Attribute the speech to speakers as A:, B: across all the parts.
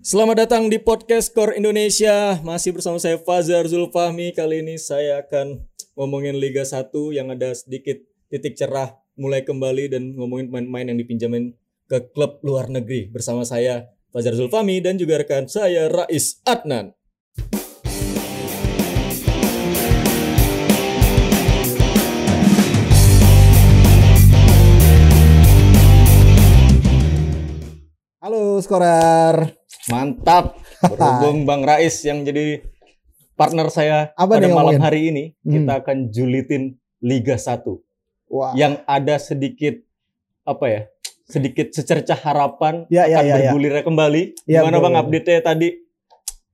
A: Selamat datang di podcast Core Indonesia. Masih bersama saya Fazar Zulfahmi. Kali ini saya akan ngomongin Liga 1 yang ada sedikit titik cerah mulai kembali dan ngomongin pemain-pemain yang dipinjamin ke klub luar negeri bersama saya Fazar Zulfahmi dan juga rekan saya Rais Adnan.
B: Halo skorer.
A: Mantap. Berhubung Bang Rais yang jadi partner saya
B: Apa
A: pada malam
B: ngomongin?
A: hari ini,
B: Hmm.
A: kita akan julitin Liga 1
B: Wah.
A: yang ada sedikit apa ya? Sedikit secercah harapan
B: Ya, ya,
A: akan
B: ya, ya.
A: bergulirnya kembali.
B: Ya,
A: Gimana
B: betul,
A: Bang update-nya tadi?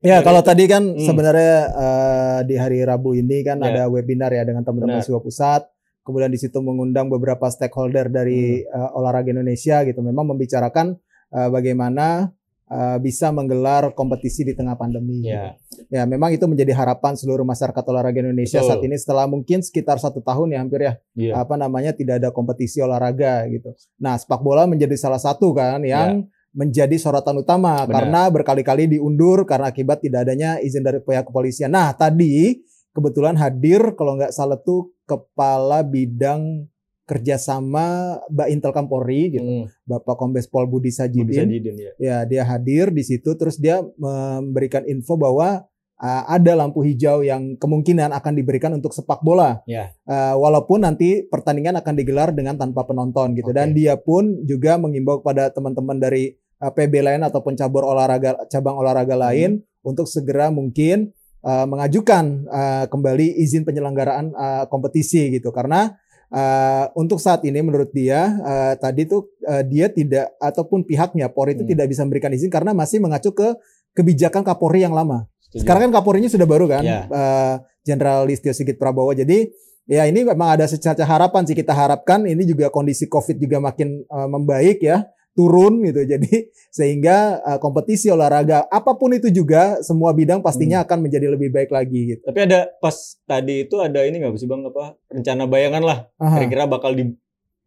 B: Ya kalau tadi kan
A: Hmm.
B: sebenarnya eh, di hari Rabu ini kan
A: Ya.
B: ada webinar ya dengan teman-teman. Siwa Pusat. Kemudian di situ mengundang beberapa stakeholder dari
A: Hmm.
B: eh, olahraga Indonesia gitu. Memang membicarakan eh, bagaimana eh, bisa menggelar kompetisi di tengah pandemi.
A: Ya,
B: Ya memang itu menjadi harapan seluruh masyarakat olahraga Indonesia
A: Betul.
B: saat ini setelah mungkin sekitar satu tahun ya hampir ya
A: iya.
B: apa namanya tidak ada kompetisi olahraga gitu. Nah, sepak bola menjadi salah satu kan yang menjadi sorotan utama
A: Benar.
B: karena berkali-kali diundur karena akibat tidak adanya izin dari pihak kepolisian. Nah, tadi kebetulan hadir kalau nggak salah tuh kepala bidang kerjasama Mbak Intelkam Polri gitu,
A: Hmm,
B: Bapak Kombes Pol Budi
A: Budi
B: Sajidin.
A: Sajidin, ya.
B: Ya, dia hadir di situ terus dia memberikan info bahwa uh, ada lampu hijau yang kemungkinan akan diberikan untuk sepak bola.
A: Ya.
B: Uh, walaupun nanti pertandingan akan digelar dengan tanpa penonton gitu
A: Oke.
B: dan dia pun juga mengimbau kepada teman-teman dari uh, PB lain ataupun cabur olahraga cabang olahraga
A: Hmm.
B: lain untuk segera mungkin uh, mengajukan uh, kembali izin penyelenggaraan uh, kompetisi gitu karena uh, untuk saat ini menurut dia uh, tadi tuh uh, dia tidak ataupun pihaknya Polri itu
A: Hmm.
B: tidak bisa memberikan izin karena masih mengacu ke kebijakan Kapolri yang lama.
A: Setuju.
B: Sekarang kan Kapolrinya sudah baru kan,
A: Ya.
B: eh, Jenderal Listio Sigit Prabowo. Jadi ya ini memang ada secerca harapan sih kita harapkan ini juga kondisi COVID juga makin eh, membaik ya, turun gitu. Jadi sehingga eh, kompetisi olahraga apa pun itu juga semua bidang pastinya
A: Hmm.
B: akan menjadi lebih baik lagi gitu.
A: Tapi ada pas tadi itu ada ini nggak sih Bang apa rencana bayangan lah kira-kira bakal di-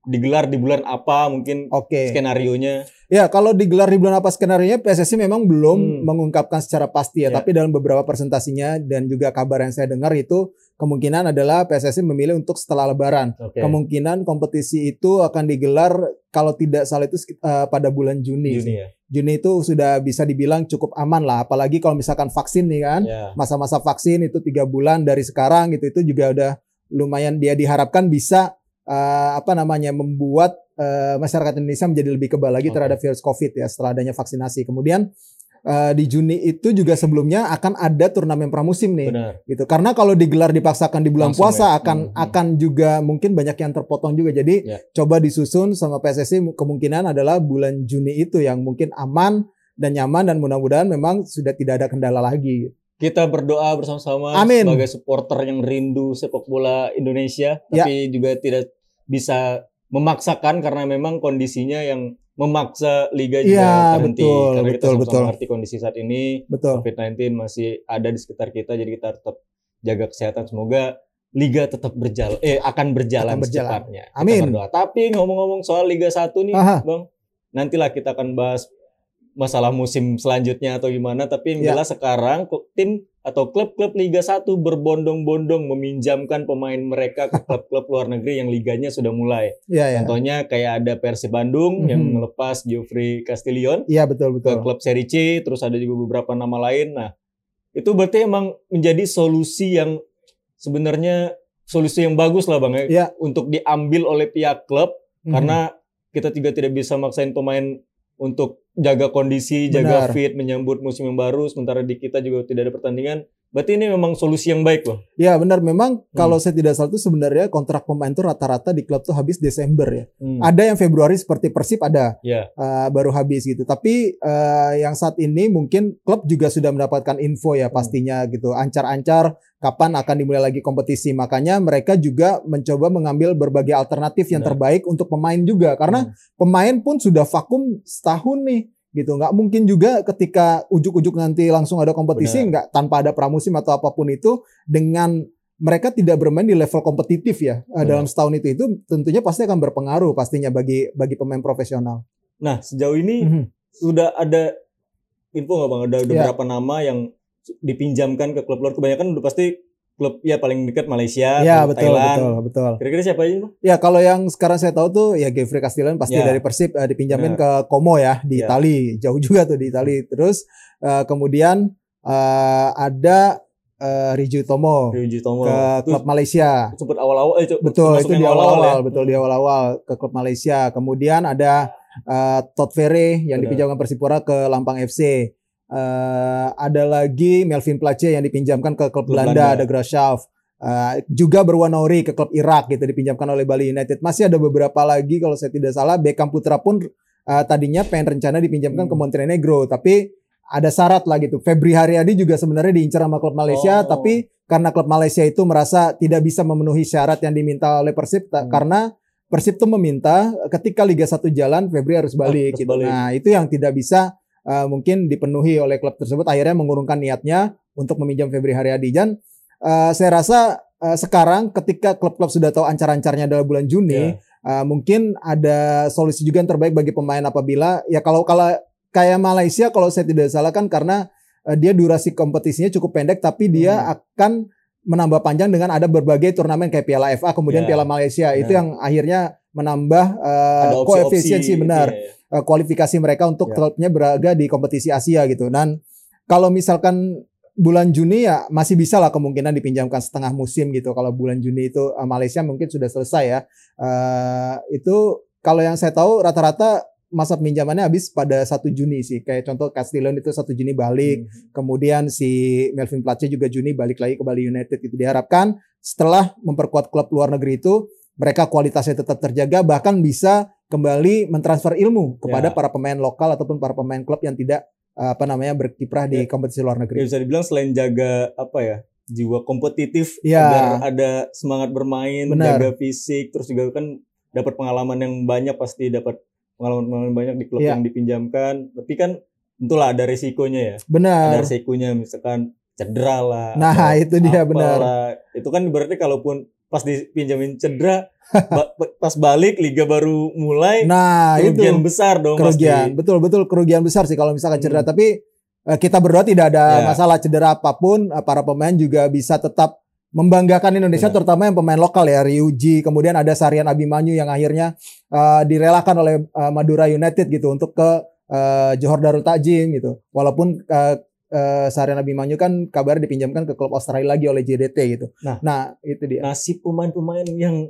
A: digelar di bulan apa mungkin
B: Oke.
A: skenario-nya.
B: Ya, kalau digelar di bulan apa skenario PSSI memang belum
A: Hmm.
B: mengungkapkan secara pasti ya,
A: Ya.
B: tapi dalam beberapa presentasinya dan juga kabar yang saya dengar itu kemungkinan adalah PSSI memilih untuk setelah lebaran.
A: Oke.
B: Kemungkinan kompetisi itu akan digelar kalau tidak salah itu eh, pada bulan Juni.
A: Juni ya.
B: Juni itu sudah bisa dibilang cukup aman lah, apalagi kalau misalkan vaksin nih kan,
A: Ya.
B: masa-masa vaksin itu tiga bulan dari sekarang gitu itu juga udah lumayan dia diharapkan bisa eh, apa namanya membuat eh, masyarakat Indonesia menjadi lebih kebal lagi
A: Oke.
B: terhadap virus COVID ya setelah adanya vaksinasi. Kemudian eh, di Juni itu juga sebelumnya akan ada turnamen pramusim nih
A: Benar.
B: gitu karena kalau digelar dipaksakan di bulan
A: Langsung
B: puasa
A: ya.
B: akan
A: Hmm, hmm.
B: akan juga mungkin banyak yang terpotong juga jadi
A: Ya.
B: coba disusun sama PSSI kemungkinan adalah bulan Juni itu yang mungkin aman dan nyaman dan mudah-mudahan memang sudah tidak ada kendala lagi
A: Kita berdoa bersama-sama sebagai supporter yang rindu sepak bola Indonesia,
B: Ya.
A: tapi juga tidak bisa memaksakan karena memang kondisinya yang memaksa liga juga
B: Iya,
A: terhenti.
B: betul,
A: karena kita
B: betul,
A: sama-sama
B: betul.
A: mengerti kondisi saat ini
B: betul
A: COVID-19 masih ada di sekitar kita, jadi kita tetap jaga kesehatan. Semoga liga tetap berjalan, eh akan berjalan,
B: Akan berjalan.
A: secepatnya. Kita
B: Amin.
A: berdoa. Tapi ngomong-ngomong soal Liga 1 nih,
B: Aha.
A: Bang, nantilah kita akan bahas masalah musim selanjutnya atau gimana. Tapi yang
B: Ya.
A: jelas sekarang kok tim atau klub-klub Liga 1 berbondong-bondong meminjamkan pemain mereka ke klub-klub luar negeri yang liganya sudah mulai.
B: Iya ya
A: Contohnya kayak ada Persib Bandung yang
B: Mhm.
A: melepas Geoffrey Castillion
B: iya betul
A: ke
B: betul
A: klub Serie C, terus ada juga beberapa nama lain. Nah, itu berarti emang menjadi solusi yang sebenarnya solusi yang bagus lah Bang ya
B: Iya.
A: untuk diambil oleh pihak klub
B: Mhm.
A: karena kita juga tidak bisa maksain pemain untuk jaga kondisi, jaga
B: Benar.
A: fit, menyambut musim yang baru sementara di kita juga tidak ada pertandingan. Berarti ini memang solusi yang baik loh.
B: Ya benar memang
A: Hmm.
B: kalau saya tidak salah itu sebenarnya kontrak pemain itu rata-rata di klub tuh habis Desember ya.
A: Hmm.
B: Ada yang Februari seperti Persib ada
A: Ya.
B: eh, baru habis gitu. Tapi eh, yang saat ini mungkin klub juga sudah mendapatkan info
A: Hmm.
B: ya pastinya gitu. Ancar-ancar kapan akan dimulai lagi kompetisi. Makanya mereka juga mencoba mengambil berbagai alternatif yang
A: Benar.
B: terbaik untuk pemain juga karena
A: Hmm.
B: pemain pun sudah vakum setahun nih gitu nggak mungkin juga ketika ujuk-ujuk nanti langsung ada kompetisi
A: Benar.
B: nggak tanpa ada pramusim atau apa pun itu dengan mereka tidak bermain di level kompetitif ya eh,
A: Benar.
B: dalam setahun itu itu tentunya pasti akan berpengaruh pastinya bagi bagi pemain profesional.
A: Nah, sejauh ini
B: Mhm.
A: sudah ada info nggak bang ada, ada
B: Iya.
A: berapa nama yang dipinjamkan ke klub luar kebanyakan udah pasti klub ya paling dekat Malaysia,
B: Ya betul
A: Thailand.
B: betul betul.
A: Kira-kira siapa aja bang?
B: Ya kalau yang sekarang saya tahu tuh ya Geoffrey Castillan pasti
A: Ya.
B: dari Persib eh, dipinjamin
A: Benar.
B: ke Como ya di
A: Ya.
B: Itali jauh juga tuh di Itali. Terus eh, kemudian eh, ada eh, Riju Tomo
A: Ryuji Tomo.
B: ke
A: Itu
B: klub Malaysia.
A: sempet awal-awal, eh,
B: Betul itu di awal-awal
A: ya.
B: betul di awal-awal ke klub Malaysia. Kemudian ada eh, Todd Ferre yang
A: Benar.
B: dipinjamkan Persipura ke Lampang FC. Eh, ada lagi Melvin Place yang dipinjamkan ke klub Belanda,
A: Belanda.
B: ada Graafschap. Eh, juga Berwanauri ke klub Irak gitu dipinjamkan oleh Bali United. Masih ada beberapa lagi kalau saya tidak salah Beckham Putra pun eh, tadinya pengen rencana dipinjamkan ke
A: Hmm.
B: Montenegro tapi ada syarat lah gitu. Febri Haryadi juga sebenarnya diincar sama klub Malaysia
A: Oh.
B: tapi karena klub Malaysia itu merasa tidak bisa memenuhi syarat yang diminta oleh Persib
A: Hmm.
B: karena Persib tuh meminta ketika Liga 1 jalan Febri harus balik
A: harus
B: gitu.
A: balik.
B: Nah, itu yang tidak bisa uh, mungkin dipenuhi oleh klub tersebut akhirnya mengurungkan niatnya untuk meminjam Febri Haryadi dan uh, saya rasa uh, sekarang ketika klub-klub sudah tahu ancar-ancarnya adalah bulan Juni,
A: Ya.
B: uh, mungkin ada solusi juga yang terbaik bagi pemain apabila ya kalau kalau kayak Malaysia kalau saya tidak salah kan karena uh, dia durasi kompetisinya cukup pendek tapi dia
A: Hmm.
B: akan menambah panjang dengan ada berbagai turnamen kayak Piala FA kemudian
A: Ya.
B: Piala Malaysia itu
A: Benar.
B: yang akhirnya menambah uh, koefisiensi benar
A: iya, iya.
B: Uh, kualifikasi mereka untuk
A: Ya.
B: klubnya berlaga di kompetisi Asia gitu. Dan kalau misalkan bulan Juni ya masih bisa lah kemungkinan dipinjamkan setengah musim gitu. Kalau bulan Juni itu uh, Malaysia mungkin sudah selesai ya. Uh, itu kalau yang saya tahu rata-rata masa pinjamannya habis pada 1 Juni sih. Kayak contoh Castillon itu 1 Juni balik.
A: Hmm.
B: Kemudian si Melvin Place juga Juni balik lagi ke Bali United itu diharapkan setelah memperkuat klub luar negeri itu mereka kualitasnya tetap terjaga bahkan bisa kembali mentransfer ilmu kepada
A: Ya.
B: para pemain lokal ataupun para pemain klub yang tidak uh, apa namanya berkiprah di
A: Ya.
B: kompetisi luar
A: Ya,
B: negeri.
A: bisa dibilang selain jaga apa ya jiwa kompetitif
B: Ya.
A: agar ada semangat bermain,
B: Benar.
A: jaga fisik, terus juga kan dapat pengalaman yang banyak pasti dapat pengalaman-pengalaman banyak di klub
B: Ya.
A: yang dipinjamkan. Tapi kan tentulah ada resikonya ya. Ada
B: Benar.
A: resikonya misalkan cedera lah.
B: Nah, itu dia, benar.
A: apalah. Itu kan berarti kalaupun pas dipinjamin cedera ba- pas balik liga baru mulai
B: Nah,
A: kerugian
B: itu
A: besar dong
B: kerugian.
A: pasti.
B: Betul betul kerugian besar sih kalau misalkan cedera
A: Hmm.
B: tapi uh, kita berdua tidak ada
A: Ya.
B: masalah cedera apa pun uh, para pemain juga bisa tetap membanggakan Indonesia
A: Benar.
B: terutama yang pemain lokal ya Ryuji kemudian ada Sarian Abimanyu yang akhirnya uh, direlakan oleh uh, Madura United gitu untuk ke uh, Johor Darul Takjim gitu walaupun uh, uh, Sarian Abimanyu kan kabar dipinjamkan ke klub Australia lagi oleh JDT gitu
A: Nah.
B: itu dia
A: Nasib pemain-pemain yang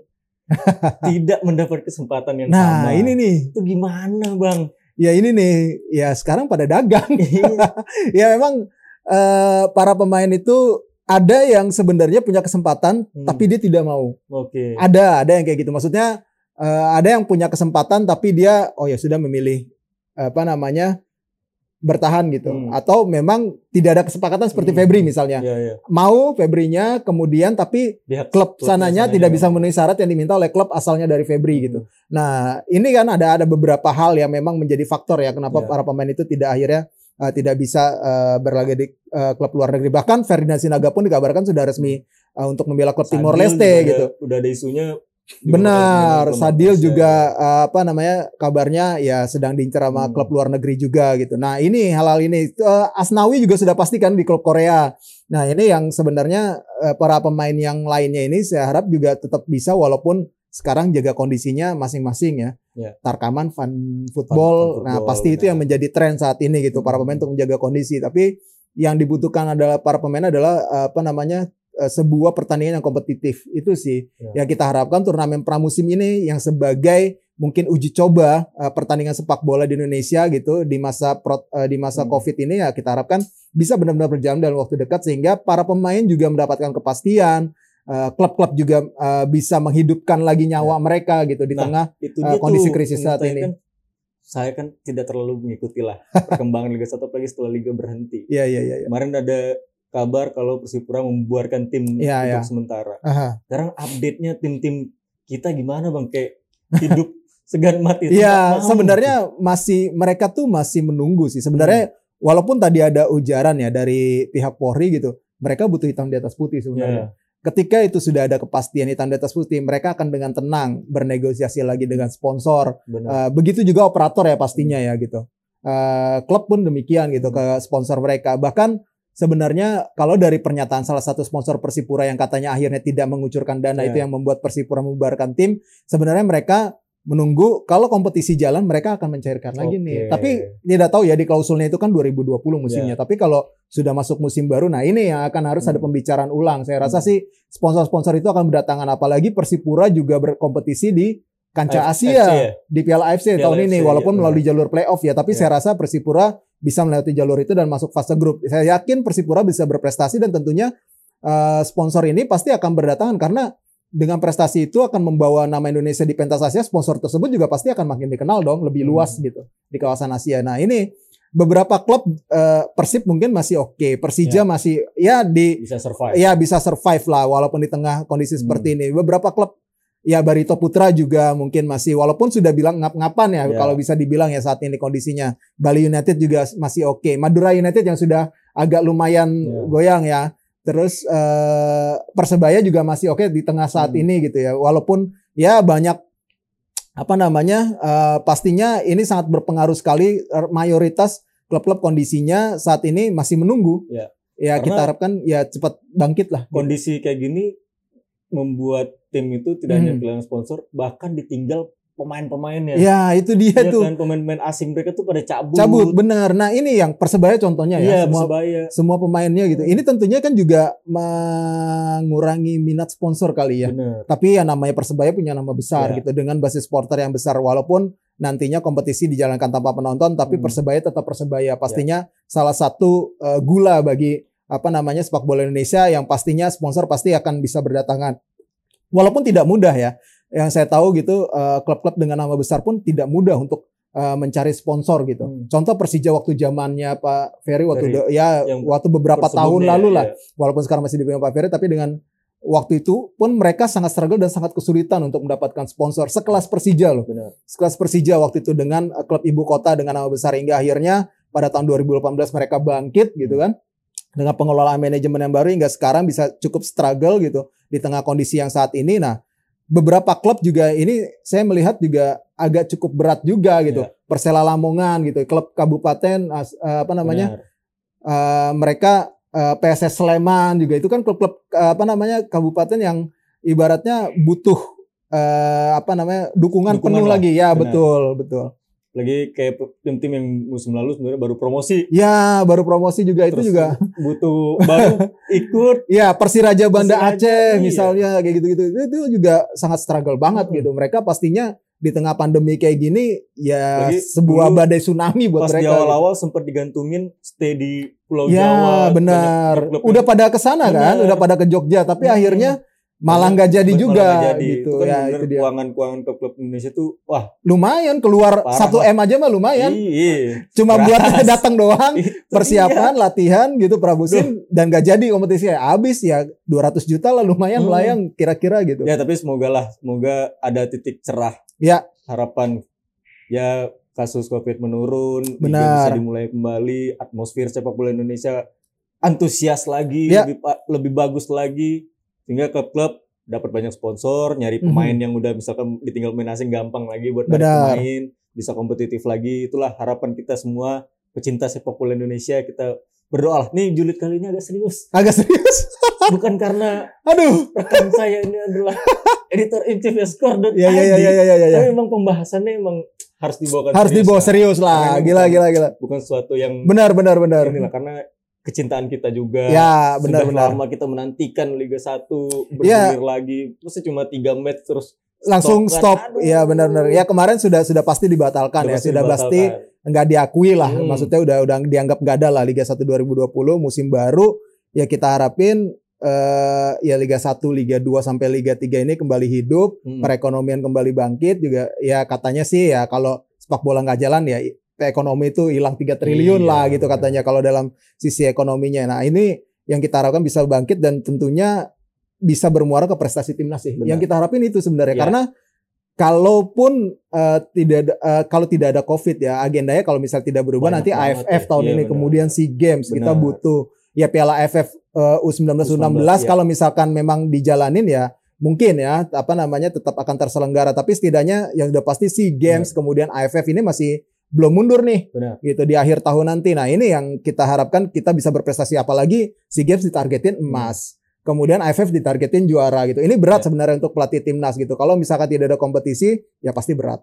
A: tidak mendapat kesempatan yang
B: nah
A: sama.
B: ini nih
A: itu gimana bang?
B: ya ini nih ya sekarang pada dagang
A: Iya.
B: ya memang eh, para pemain itu ada yang sebenarnya punya kesempatan
A: Hmm.
B: tapi dia tidak mau.
A: Oke.
B: Ada, ada yang kayak gitu. Maksudnya eh, ada yang punya kesempatan tapi dia oh ya sudah memilih apa namanya bertahan gitu.
A: Hmm.
B: Atau memang tidak ada kesepakatan seperti
A: Hmm.
B: Febri misalnya.
A: Iya, iya.
B: Mau Febrinya kemudian tapi
A: Pihak
B: klub sananya
A: sananya
B: tidak bisa memenuhi syarat yang diminta oleh klub asalnya dari Febri
A: Hmm.
B: gitu. Nah, ini kan ada ada beberapa hal yang memang menjadi faktor ya kenapa
A: Ya.
B: para pemain itu tidak akhirnya uh, tidak bisa uh, berlaga di uh, klub luar negeri. Bahkan Ferdinand Sinaga pun dikabarkan sudah resmi uh, untuk membela klub Timor Leste gitu.
A: Udah ada isunya.
B: Benar, Sadil juga uh, apa namanya kabarnya ya sedang diincar sama
A: Hmm.
B: klub luar negeri juga gitu. Nah ini hal-hal ini Uh, Asnawi juga sudah pastikan di klub Korea. Nah ini yang sebenarnya uh, para pemain yang lainnya ini saya harap juga tetap bisa walaupun sekarang jaga kondisinya masing-masing ya.
A: Ya.
B: Tarkaman fun
A: Fun-
B: football.
A: fun
B: nah
A: football,
B: pasti itu
A: benar.
B: yang menjadi tren saat ini gitu para pemain untuk menjaga kondisi. Tapi yang dibutuhkan adalah para pemain adalah apa namanya sebuah pertandingan yang kompetitif itu sih
A: Ya.
B: yang kita harapkan turnamen pramusim ini yang sebagai mungkin uji coba uh, pertandingan sepak bola di Indonesia gitu di masa pro- uh, di masa
A: Hmm.
B: Covid ini ya kita harapkan bisa benar-benar berjalan dalam waktu dekat sehingga para pemain juga mendapatkan kepastian uh, klub-klub juga uh, bisa menghidupkan lagi nyawa mereka gitu di
A: Nah,
B: tengah
A: Itu
B: Uh, kondisi krisis saat ini.
A: Kan, saya kan tidak terlalu mengikuti lah perkembangan Liga 1 apalagi setelah Liga berhenti.
B: ya ya ya, ya.
A: Kemarin ada kabar kalau Persipura membuarkan tim
B: Iya,
A: untuk
B: iya.
A: sementara.
B: Aha.
A: Sekarang update-nya tim-tim kita gimana bang? Kayak hidup segan mati.
B: Iya, sebenarnya masih mereka tuh masih menunggu sih. Sebenarnya walaupun tadi ada ujaran ya dari pihak Polri gitu, mereka butuh hitam di atas putih sebenarnya.
A: Ya,
B: Ketika itu sudah ada kepastian hitam di atas putih, mereka akan dengan tenang bernegosiasi lagi dengan sponsor.
A: benar.
B: Eh, begitu juga operator ya pastinya ya gitu. eh, klub pun demikian gitu ke sponsor mereka. Bahkan sebenarnya kalau dari pernyataan salah satu sponsor Persipura yang katanya akhirnya tidak mengucurkan dana
A: Ya.
B: itu yang membuat Persipura membubarkan tim, sebenarnya mereka menunggu kalau kompetisi jalan mereka akan mencairkan lagi nih. Tapi tidak tahu ya di klausulnya itu kan 2020 musimnya. Tapi kalau sudah masuk musim baru, nah ini yang akan harus ada
A: Hmm.
B: pembicaraan ulang. Saya rasa
A: Hmm.
B: sih sponsor-sponsor itu akan berdatangan apalagi Persipura juga berkompetisi di kancah Asia
A: ya?
B: di Piala AFC
A: Piala
B: tahun
A: AFC,
B: ini
A: iya,
B: walaupun
A: benar.
B: melalui jalur playoff ya, tapi
A: Iya.
B: saya rasa Persipura bisa melewati jalur itu dan masuk fase grup. Saya yakin Persipura bisa berprestasi dan tentunya eh, sponsor ini pasti akan berdatangan karena dengan prestasi itu akan membawa nama Indonesia di pentas Asia, sponsor tersebut juga pasti akan makin dikenal dong, lebih
A: Hmm.
B: luas gitu di kawasan Asia. Nah, ini beberapa klub eh, Persib mungkin masih oke, Persija
A: Ya.
B: masih ya di
A: bisa survive.
B: ya bisa survive lah walaupun di tengah kondisi
A: Hmm.
B: seperti ini. Beberapa klub ya Barito Putra juga mungkin masih walaupun sudah bilang ngap-ngapan ya
A: Ya.
B: kalau bisa dibilang ya saat ini kondisinya. Bali United juga masih oke. Madura United yang sudah agak lumayan
A: Ya.
B: goyang ya. Terus eh, Persebaya juga masih oke di tengah saat
A: Hmm.
B: ini gitu ya. Walaupun ya banyak apa namanya eh, pastinya ini sangat berpengaruh sekali eh, mayoritas klub-klub kondisinya saat ini masih menunggu.
A: Ya.
B: Ya
A: Karena-
B: kita harapkan ya cepat bangkit lah.
A: Kondisi kayak gini membuat tim itu tidak hanya
B: Hmm.
A: kehilangan sponsor, bahkan ditinggal pemain-pemainnya.
B: Ya itu dia
A: Ya
B: tuh
A: kan pemain-pemain asing mereka tuh pada cabut.
B: cabut benar. Nah ini yang persebaya contohnya ya
A: Iya,
B: semua
A: Persebaya.
B: semua pemainnya gitu. Ini tentunya kan juga mengurangi minat sponsor kali ya.
A: Bener.
B: Tapi ya namanya persebaya punya nama besar
A: Ya.
B: gitu dengan basis supporter yang besar walaupun nantinya kompetisi dijalankan tanpa penonton tapi
A: Hmm.
B: persebaya tetap persebaya. Pastinya salah satu eh, gula bagi apa namanya sepak bola Indonesia yang pastinya sponsor pasti akan bisa berdatangan. Walaupun tidak mudah ya. Yang saya tahu gitu eh, klub-klub dengan nama besar pun tidak mudah untuk eh, mencari sponsor gitu.
A: Hmm.
B: Contoh Persija waktu zamannya Pak Ferry waktu
A: Ferry.
B: do- ya
A: Yang
B: waktu beberapa tahun lalu lah.
A: iya.
B: Walaupun sekarang masih dipegang Pak Ferry tapi dengan waktu itu pun mereka sangat struggle dan sangat kesulitan untuk mendapatkan sponsor sekelas Persija loh.
A: Benar.
B: Sekelas Persija waktu itu dengan eh, klub ibu kota dengan nama besar hingga akhirnya pada tahun 2018 mereka bangkit gitu kan. Dengan pengelolaan manajemen yang baru hingga sekarang bisa cukup struggle gitu di tengah kondisi yang saat ini. Nah, beberapa klub juga ini saya melihat juga agak cukup berat juga gitu.
A: Iya.
B: Persela Lamongan gitu, klub kabupaten as- eh, apa namanya?
A: Benar.
B: eh, mereka eh, PSS Sleman juga itu kan klub-klub eh, apa namanya kabupaten yang ibaratnya butuh eh, apa namanya dukungan,
A: Dukungan
B: penuh
A: lah,
B: lagi ya
A: benar.
B: betul betul
A: Lagi kayak tim-tim yang musim lalu sebenarnya baru promosi.
B: ya baru promosi juga itu
A: Terus
B: juga
A: butuh baru ikut
B: ya Persiraja Banda
A: Persiraja,
B: Aceh
A: iya.
B: misalnya kayak gitu-gitu itu, itu juga sangat struggle banget
A: Hmm.
B: gitu mereka pastinya di tengah pandemi kayak gini ya
A: Lagi
B: sebuah
A: dulu
B: badai tsunami buat
A: pas di
B: mereka gitu.
A: awal-awal sempat digantungin stay di Pulau
B: ya
A: Jawa.
B: benar
A: Banyak klub-klub
B: udah pada ke sana kan
A: Benar.
B: udah pada ke Jogja tapi
A: Hmm.
B: akhirnya malah nggak jadi
A: malah
B: juga
A: nggak jadi.
B: gitu
A: Itu kan
B: ya
A: bener
B: itu dia
A: keuangan-keuangan klub-klub Indonesia tuh wah
B: lumayan keluar satu m aja mah lumayan
A: iya.
B: cuma buat
A: Keras.
B: datang doang
A: Itu
B: persiapan latihan gitu pramusim dan gak jadi kompetisi habis ya 200 juta lah lumayan
A: Hmm.
B: melayang kira-kira gitu
A: iya. Ya tapi semoga lah, semoga ada titik cerah.
B: Ya.
A: Harapan ya kasus Covid menurun,
B: Benar.
A: bisa dimulai kembali, atmosfer sepak bola Indonesia antusias lagi,
B: Ya.
A: lebih lebih bagus lagi, sehingga klub-klub dapat banyak sponsor, nyari
B: Mhm.
A: pemain yang udah misalkan ditinggal pemain asing gampang lagi buat
B: Benar.
A: pemain, bisa kompetitif lagi. Itulah harapan kita semua pecinta sepak bola Indonesia. Kita berdoa lah. Nih julid kali ini agak serius.
B: agak serius
A: Bukan karena
B: aduh
A: rekan saya ini adalah editor in chief ya score.id.
B: ya ya ya ya ya ya, ya.
A: Tapi memang pembahasannya emang harus dibawa
B: harus dibawa serius lah gila
A: bukan-
B: gila gila
A: Bukan sesuatu yang
B: benar benar benar
A: inilah karena kecintaan kita juga.
B: ya benar
A: Sudah
B: benar
A: lama kita menantikan Liga 1
B: Ya.
A: bergulir lagi. Terus cuma 3 match terus
B: langsung
A: Stop
B: stop ya benar benar ya kemarin sudah sudah pasti dibatalkan ya sudah pasti
A: dibatalkan.
B: nggak diakui lah
A: Hmm.
B: maksudnya udah udah dianggap nggak ada lah Liga 1 2020 musim baru ya kita harapin eh, ya Liga 1 Liga 2 sampai Liga 3 ini kembali hidup
A: Hmm.
B: perekonomian kembali bangkit juga ya katanya sih ya kalau sepak bola nggak jalan ya ekonomi itu hilang 3 triliun
A: Iya,
B: lah gitu katanya kalau dalam sisi ekonominya nah ini yang kita harapkan bisa bangkit dan tentunya bisa bermuara ke prestasi timnas sih
A: Benar.
B: yang kita harapin itu sebenarnya
A: Ya.
B: karena kalaupun eh, tidak eh, kalau tidak ada covid ya agendanya kalau misal tidak berubah
A: Banyak
B: nanti AFF
A: ya.
B: tahun
A: Iya,
B: ini
A: benar.
B: kemudian SEA Games kita
A: Benar.
B: butuh ya Piala AFF eh, U19 U16
A: U19, ya.
B: kalau misalkan memang dijalanin ya mungkin ya apa namanya tetap akan terselenggara tapi setidaknya yang udah pasti SEA Games kemudian AFF ini masih belum mundur nih
A: Benar.
B: gitu di akhir tahun nanti. Nah, ini yang kita harapkan kita bisa berprestasi apalagi SEA Games ditargetin emas. Kemudian AFF ditargetin juara gitu. Ini berat
A: Ya.
B: sebenarnya untuk pelatih timnas gitu. Kalau misalkan tidak ada kompetisi, ya pasti berat.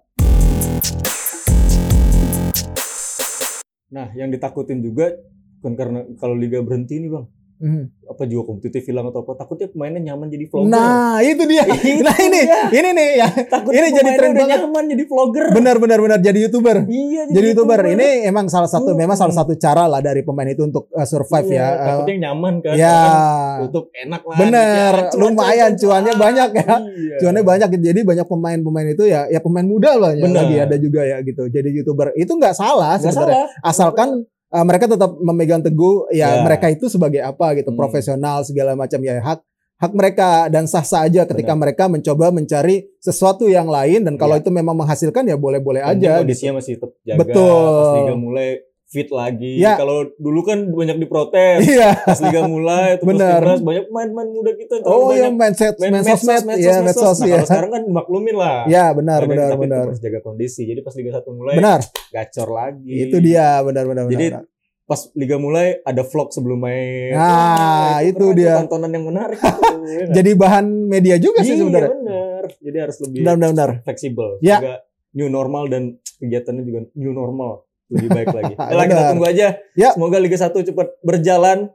A: Nah, yang ditakutin juga kan karena kalau liga berhenti nih, Bang.
B: Mhm.
A: Apa juga kompetitif hilang atau apa? Takutnya pemainnya nyaman jadi vlogger.
B: Nah, itu dia. Nah, ini ini nih ya.
A: Takutnya
B: ini jadi tren banget.
A: nyaman jadi vlogger.
B: Benar benar benar jadi YouTuber.
A: Iya,
B: Jadi YouTuber ini emang salah satu
A: Hmm.
B: memang salah satu cara lah dari pemain itu untuk uh, survive
A: Iya,
B: ya.
A: Takutnya nyaman kan.
B: ya.
A: Kan YouTube enak lah.
B: Bener,
A: ya. Cuan,
B: lumayan,
A: cuan,
B: cuannya
A: cuan.
B: banyak ya.
A: Iya.
B: Cuannya banyak jadi banyak pemain-pemain itu ya ya pemain muda lah ya lagi ada juga ya gitu. Jadi YouTuber itu nggak salah sebenarnya.
A: salah.
B: Asalkan uh, mereka tetap memegang teguh ya,
A: Ya.
B: mereka itu sebagai apa gitu,
A: Hmm.
B: profesional segala macam ya hak hak mereka dan sah-sah aja ketika mereka mencoba mencari sesuatu yang lain dan kalau
A: Ya.
B: itu memang menghasilkan ya boleh-boleh aja. gitu.
A: Kondisinya masih tetap jaga.
B: Betul.
A: Pas liga mulai fit lagi.
B: Ya.
A: Kalau dulu kan banyak diprotes.
B: Iya.
A: Pas liga mulai terus
B: Benar.
A: timnas, banyak pemain-pemain muda kita
B: Oh ya
A: banyak
B: main set,
A: main,
B: main
A: medsos,
B: sosmed,
A: medsos,
B: ya
A: medsos. Nah,
B: ya.
A: kalau sekarang kan dimaklumin lah.
B: Ya benar benar
A: tapi
B: benar.
A: harus jaga kondisi. Jadi pas Liga 1 mulai
B: Benar.
A: gacor lagi.
B: Itu dia benar benar
A: Jadi
B: benar.
A: pas Liga mulai ada vlog sebelum main.
B: Nah,
A: Wah,
B: itu
A: keren,
B: dia.
A: tontonan yang menarik. itu, ya nggak?
B: Jadi bahan media juga sih
A: Iya,
B: sebenarnya.
A: benar. Jadi harus lebih
B: Benar benar benar.
A: fleksibel.
B: Ya.
A: Juga new normal dan kegiatannya juga new normal. Lebih baik lagi. Yalah, kita tunggu aja.
B: Ya.
A: Semoga Liga 1 cepat berjalan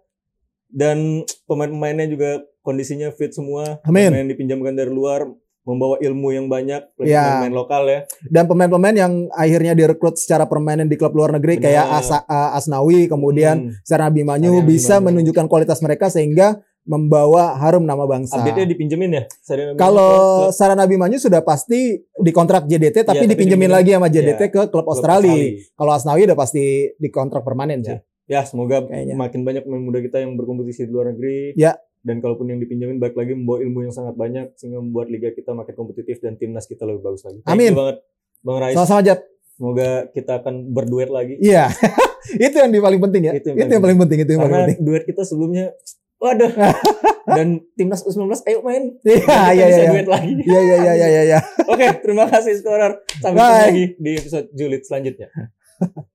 A: dan pemain-pemainnya juga kondisinya fit semua.
B: Amin.
A: Pemain dipinjamkan dari luar membawa ilmu yang banyak
B: Ya.
A: pemain lokal ya.
B: Dan pemain-pemain yang akhirnya direkrut secara permanen di klub luar negeri
A: Benar.
B: kayak Asa- uh, Asnawi kemudian
A: Hmm.
B: Sarana Abimanyu
A: Sarana
B: bisa
A: Abimanyu.
B: menunjukkan kualitas mereka sehingga membawa harum nama bangsa.
A: update-nya dipinjemin ya.
B: Kalau Sarana Abimanyu sudah pasti dikontrak JDT tapi
A: Iya, tapi
B: dipinjemin
A: dipinjemin.
B: lagi sama JDT
A: Iya,
B: ke klub Australia.
A: Australia.
B: Kalau Asnawi udah pasti dikontrak permanen sih.
A: Ya, semoga
B: Kayaknya.
A: makin banyak pemain muda kita yang berkompetisi di luar negeri.
B: Ya.
A: Dan kalaupun yang dipinjamin balik lagi membawa ilmu yang sangat banyak sehingga membuat liga kita makin kompetitif dan timnas kita lebih bagus lagi. Thank
B: Amin.
A: banget Bang Rais.
B: Sama-sama Jat.
A: Semoga kita akan berduet lagi.
B: Iya. itu yang paling penting ya.
A: Itu
B: Itu
A: yang
B: paling penting, itu yang paling
A: Karena
B: penting.
A: duet kita sebelumnya waduh. dan timnas U19 ayo main.
B: Iya, iya,
A: bisa
B: iya.
A: duet lagi.
B: Iya, iya, iya, iya, iya.
A: Oke, terima kasih Skorer. Sampai
B: Bye.
A: ketemu lagi di episode julid selanjutnya.